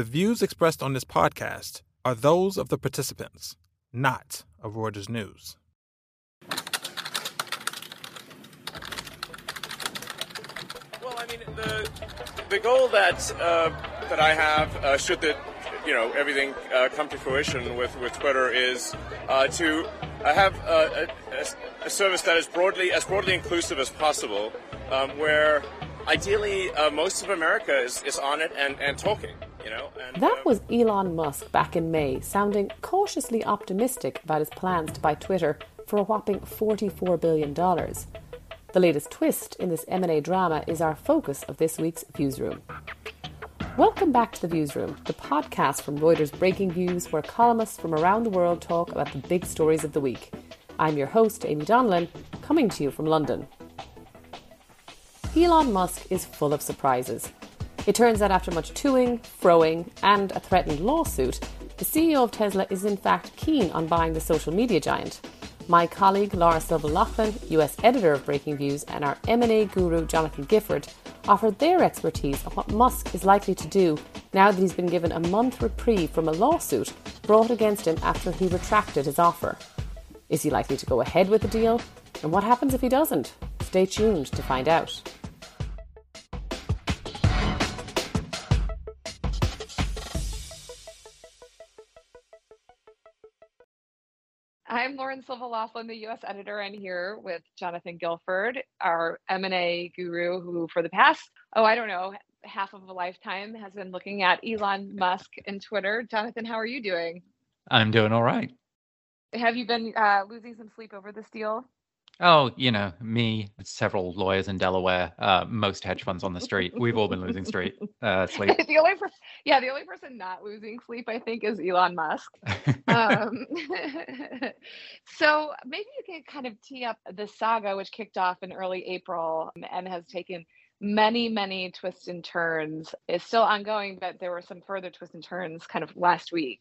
The views expressed on this podcast are those of the participants, not of Reuters News. Well, I mean, the the goal that uh, that I have, uh, should the you know everything uh, come to fruition with with Twitter, is uh, to uh, have a, a, a, service that is broadly as broadly inclusive as possible, um, where ideally uh, most of America is, is on it and, and talking. You know, and, that uh, was Elon Musk back in May, sounding cautiously optimistic about his plans to buy Twitter for a whopping $44 billion. The latest twist in this M&A drama is our focus of this week's Views Room. Welcome back to the Views Room, the podcast from Reuters Breaking Views, where columnists from around the world talk about the big stories of the week. I'm your host, Amy Donlan, coming to you from London. Elon Musk is full of surprises. It turns out after much toing, froing, and a threatened lawsuit, the CEO of Tesla is in fact keen on buying the social media giant. My colleague Lauren Silva Laughlin, US editor of Breaking Views, and our M&A guru Jonathan Guilford offered their expertise on what Musk is likely to do now that he's been given a month reprieve from a lawsuit brought against him after he retracted his offer. Is he likely to go ahead with the deal? And what happens if he doesn't? Stay tuned to find out. Lauren Silva Laughlin, the U.S. editor, and here with Jonathan Guilford, our M&A guru, who for the past, oh, I don't know, half of a lifetime has been looking at Elon Musk and Twitter. Jonathan, how are you doing? I'm doing all right. Have you been uh, losing some sleep over this deal? Oh, you know, me, several lawyers in Delaware, uh, most hedge funds on the street. We've all been losing street, uh, sleep. the only per- yeah, the only person not losing sleep, I think, is Elon Musk. um, so maybe you can kind of tee up the saga, which kicked off in early April and has taken many, many twists and turns. Is still ongoing, but there were some further twists and turns kind of last week.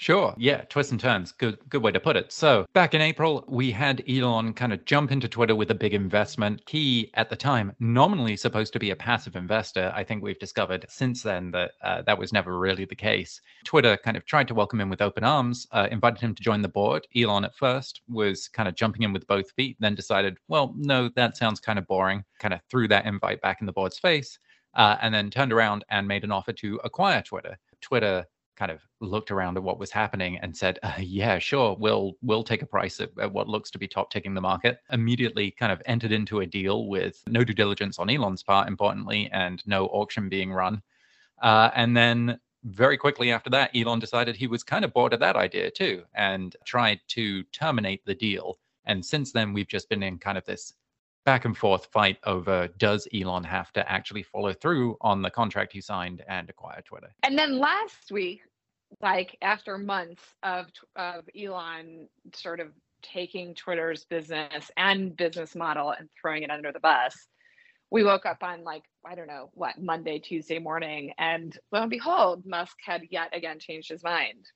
Sure. Yeah, twists and turns. Good good way to put it. So, back in April, we had Elon kind of jump into Twitter with a big investment. He at the time nominally supposed to be a passive investor. I think we've discovered since then that uh, that was never really the case. Twitter kind of tried to welcome him with open arms, uh, invited him to join the board. Elon at first was kind of jumping in with both feet, then decided, well, no, that sounds kind of boring. Kind of threw that invite back in the board's face. Uh, and then turned around and made an offer to acquire Twitter. Twitter kind of looked around at what was happening and said, uh, "Yeah, sure, we'll we'll take a price at, at, what looks to be top ticking the market." Immediately, kind of entered into a deal with no due diligence on Elon's part, importantly, and no auction being run. Uh, and then very quickly after that, Elon decided he was kind of bored of that idea too, and tried to terminate the deal. And since then, we've just been in kind of this back and forth fight over does Elon have to actually follow through on the contract he signed and acquire Twitter. And then last week, like after months of of Elon sort of taking Twitter's business and business model and throwing it under the bus, we woke up on like I don't know what Monday, Tuesday morning, and lo and behold, Musk had yet again changed his mind.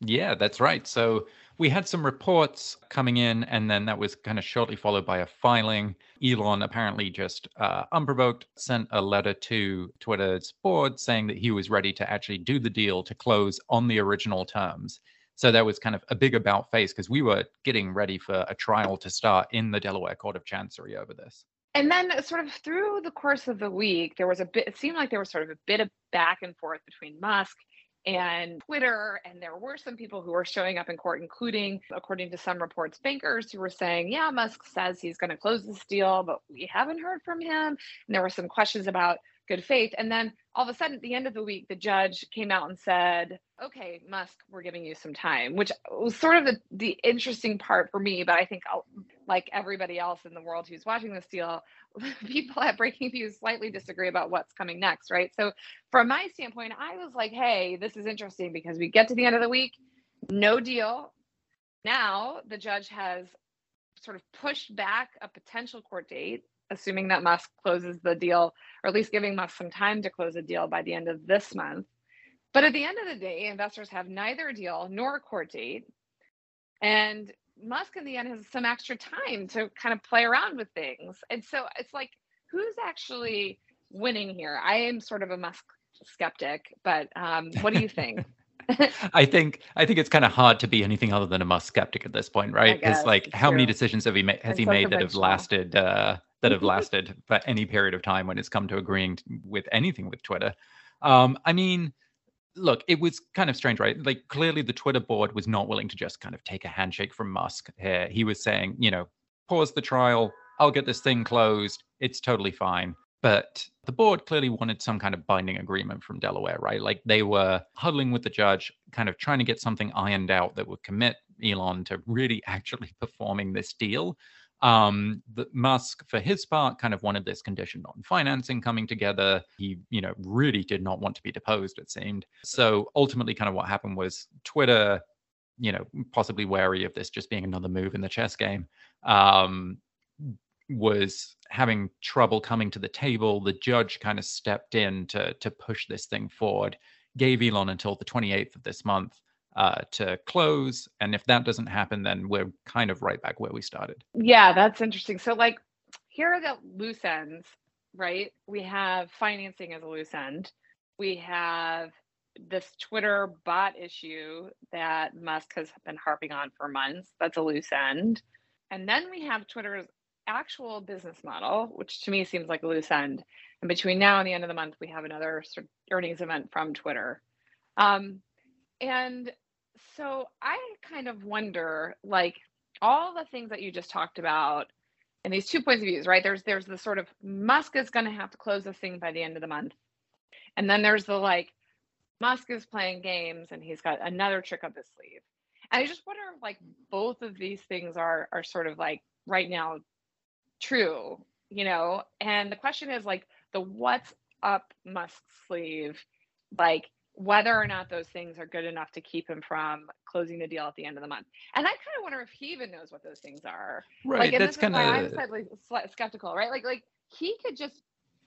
Yeah, that's right. So we had some reports coming in, and then that was kind of shortly followed by a filing. Elon apparently just uh, unprovoked sent a letter to Twitter's board saying that he was ready to actually do the deal to close on the original terms. So that was kind of a big about face because we were getting ready for a trial to start in the Delaware Court of Chancery over this. And then, sort of through the course of the week, there was a bit, it seemed like there was sort of a bit of back and forth between Musk and Twitter. And there were some people who were showing up in court, including, according to some reports, bankers who were saying, Yeah, Musk says he's going to close this deal, but we haven't heard from him. And there were some questions about good faith. And then all of a sudden, at the end of the week, the judge came out and said, Okay, Musk, we're giving you some time, which was sort of the, the interesting part for me. But I think, I'll, like everybody else in the world who's watching this deal, people at Breaking Views slightly disagree about what's coming next, right? So, from my standpoint, I was like, Hey, this is interesting because we get to the end of the week, no deal. Now the judge has sort of pushed back a potential court date assuming that Musk closes the deal, or at least giving Musk some time to close a deal by the end of this month. But at the end of the day, investors have neither a deal nor a court date. And Musk, in the end, has some extra time to kind of play around with things. And so it's like, who's actually winning here? I am sort of a Musk skeptic, but um, what do you think? I think I think it's kind of hard to be anything other than a Musk skeptic at this point, right? Because like, how true. many decisions have he made? Has and he so made that have lasted uh, that have lasted for any period of time when it's come to agreeing with anything with Twitter? Um, I mean, look, it was kind of strange, right? Like clearly the Twitter board was not willing to just kind of take a handshake from Musk here. He was saying, you know, pause the trial. I'll get this thing closed. It's totally fine. But the board clearly wanted some kind of binding agreement from Delaware, right? Like they were huddling with the judge, kind of trying to get something ironed out that would commit Elon to really actually performing this deal. Um, the Musk, for his part, kind of wanted this condition on financing coming together. He, you know, really did not want to be deposed, it seemed. So ultimately, kind of what happened was Twitter, you know, possibly wary of this just being another move in the chess game, um, was having trouble coming to the table. The judge kind of stepped in to to push this thing forward, gave Elon until the 28th of this month uh, to close. And if that doesn't happen, then we're kind of right back where we started. Yeah, that's interesting. So, like, here are the loose ends, right? We have financing as a loose end. We have this Twitter bot issue that Musk has been harping on for months. That's a loose end. And then we have Twitter's actual business model, which to me seems like a loose end. And between now and the end of the month, we have another sort of earnings event from Twitter. Um, and so I kind of wonder, like all the things that you just talked about, and these two points of views, right? There's there's the sort of Musk is going to have to close this thing by the end of the month, and then there's the like Musk is playing games and he's got another trick up his sleeve. And I just wonder if like both of these things are are sort of like right now true, you know? And the question is like the what's up Musk's sleeve, like whether or not those things are good enough to keep him from closing the deal at the end of the month. And I kind of wonder if he even knows what those things are. Right. Like, that's kind of I'm slightly skeptical, right? Like, like he could just,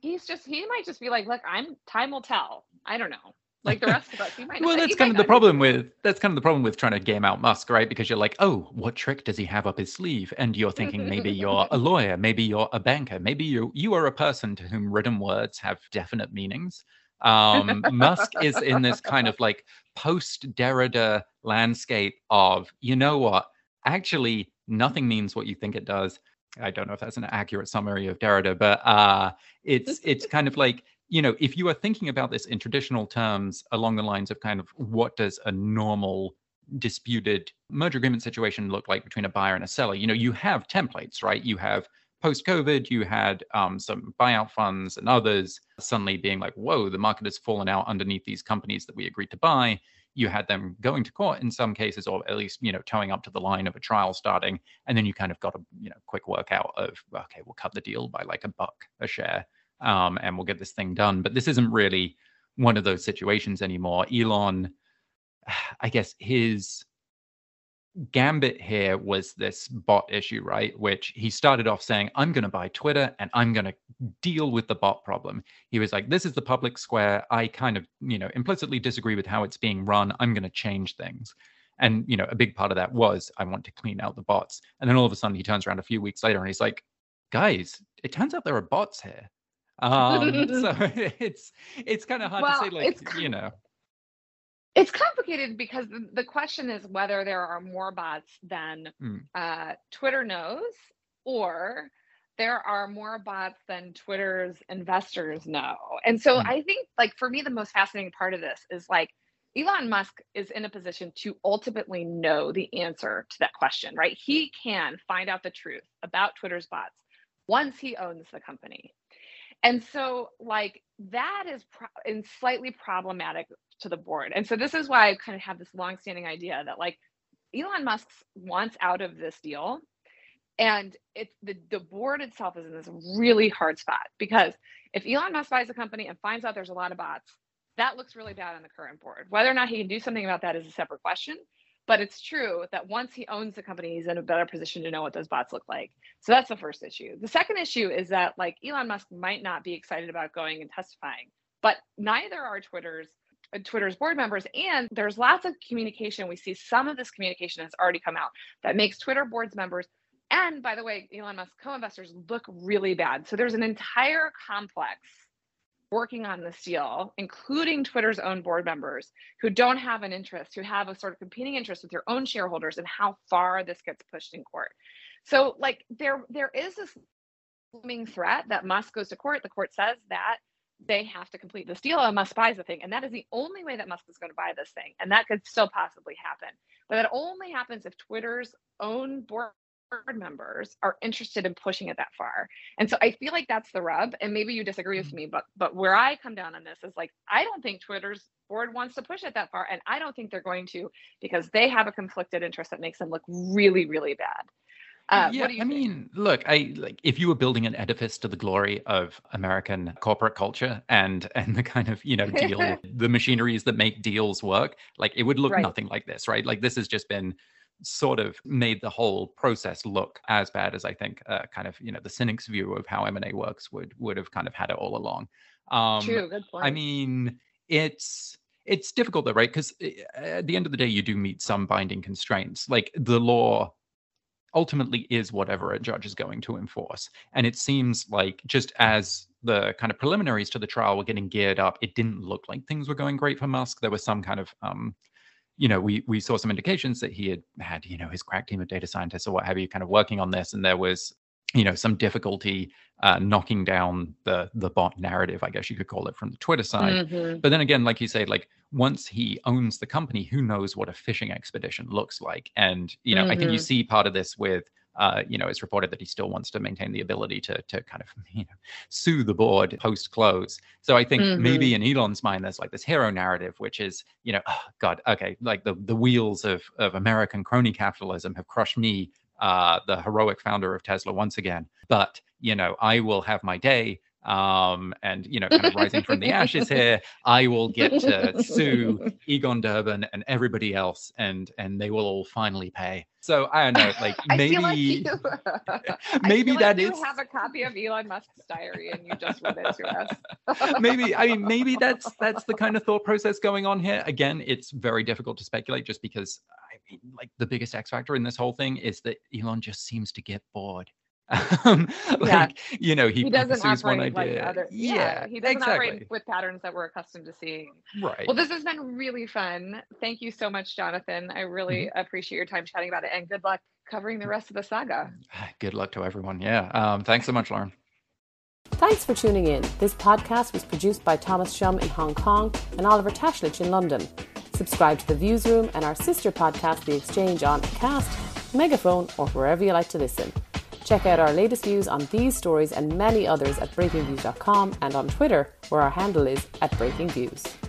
he's just, he might just be like, look, I'm, time will tell. I don't know like the rest of us. He might well, that's kind of the problem with that's kind of the problem with trying to game out Musk, right? Because you're like, oh, what trick does he have up his sleeve? And you're thinking maybe you're a lawyer, maybe you're a banker, maybe you you are a person to whom written words have definite meanings. Um, Musk is in this kind of like post Derrida landscape of, you know what? Actually, nothing means what you think it does. I don't know if that's an accurate summary of Derrida, but uh, it's it's kind of like you know, if you are thinking about this in traditional terms along the lines of kind of what does a normal disputed merger agreement situation look like between a buyer and a seller, you know, you have templates, right? You have post COVID, you had um, some buyout funds and others suddenly being like, whoa, the market has fallen out underneath these companies that we agreed to buy. You had them going to court in some cases, or at least, you know, towing up to the line of a trial starting. And then you kind of got a, you know, quick workout of, okay, we'll cut the deal by like a buck a share um, and we'll get this thing done. But this isn't really one of those situations anymore. Elon, I guess his gambit here was this bot issue, right? Which he started off saying, I'm going to buy Twitter and I'm going to deal with the bot problem. He was like, this is the public square. I kind of, you know, implicitly disagree with how it's being run. I'm going to change things. And, you know, a big part of that was I want to clean out the bots. And then all of a sudden he turns around a few weeks later and he's like, guys, it turns out there are bots here. Um, so it's it's kind of hard well, to say, like you know. It's complicated because the, question is whether there are more bots than mm. uh, Twitter knows, or there are more bots than Twitter's investors know. And so mm. I think, like for me, the most fascinating part of this is like Elon Musk is in a position to ultimately know the answer to that question, right? He can find out the truth about Twitter's bots once he owns the company. And so, like, that is pro- and slightly problematic to the board. And so, this is why I kind of have this longstanding idea that, like, Elon Musk wants out of this deal. And it's the, the board itself is in this really hard spot because if Elon Musk buys a company and finds out there's a lot of bots, that looks really bad on the current board. Whether or not he can do something about that is a separate question. But it's true that once he owns the company, he's in a better position to know what those bots look like. So that's the first issue. The second issue is that like Elon Musk might not be excited about going and testifying, but neither are Twitter's Uh, Twitter's board members. And there's lots of communication. We see some of this communication has already come out that makes Twitter board's members and by the way, Elon Musk co-investors look really bad. So there's an entire complex working on this deal, including Twitter's own board members who don't have an interest, who have a sort of competing interest with their own shareholders and how far this gets pushed in court. So like there there is this looming threat that Musk goes to court. The court says that they have to complete this deal and Musk buys the thing. And that is the only way that Musk is going to buy this thing. And that could still possibly happen. But that only happens if Twitter's own board members are interested in pushing it that far. And so I feel like that's the rub. And maybe you disagree with mm-hmm. me, but but where I come down on this is like I don't think Twitter's board wants to push it that far. And I don't think they're going to because they have a conflicted interest that makes them look really, really bad. Uh, yeah, I mean, look, I like if you were building an edifice to the glory of American corporate culture and and the kind of you know deal the machineries that make deals work, like it would look right. nothing like this, right? Like this has just been sort of made the whole process look as bad as I think uh, kind of you know the cynic's view of how M and A works would would have kind of had it all along. Um, True, good point. I mean, it's it's difficult though, right? Because eh, at the end of the day, you do meet some binding constraints. Like the law ultimately is whatever a judge is going to enforce. And it seems like just as the kind of preliminaries to the trial were getting geared up, it didn't look like things were going great for Musk. There was some kind of, um, you know, we we saw some indications that he had had, you know, his crack team of data scientists or what have you, kind of working on this, and there was, you know, some difficulty uh, knocking down the the bot narrative, I guess you could call it, from the Twitter side. Mm-hmm. But then again, like you say, like once he owns the company, who knows what a fishing expedition looks like? And you know, mm-hmm. I think you mm-hmm. see part of this with. Uh, you know, it's reported that he still wants to maintain the ability to to kind of you know sue the board post close. So I think mm-hmm. maybe in Elon's mind, there's like this hero narrative, which is you know, oh, God, okay, like the the wheels of of American crony capitalism have crushed me, uh, the heroic founder of Tesla, once again. But you know, I will have my day um, and you know, kind of rising from the ashes here, I will get to sue Egon Durban and everybody else, and and they will all finally pay. So I don't know, like maybe like you, maybe that like is. have a copy of Elon Musk's diary and you just read it to us. maybe I mean maybe that's that's the kind of thought process going on here. Again, it's very difficult to speculate, just because I mean, like the biggest X factor in this whole thing is that Elon just seems to get bored um, like yeah. you know he, he doesn't operate like other yeah, yeah he doesn't exactly. operate with patterns that we're accustomed to seeing right well this has been really fun thank you so much jonathan i really mm-hmm. appreciate your time chatting about it and good luck covering the rest of the saga good luck to everyone yeah um, thanks so much lauren Thanks for tuning in. This podcast was produced by Thomas Shum in Hong Kong and Oliver Tashlich in London. Subscribe to The Views Room and our sister podcast, The Exchange, on Cast, Megaphone, or wherever you like to listen. Check out our latest views on these stories and many others at breakingviews.com and on Twitter, where our handle is at breakingviews.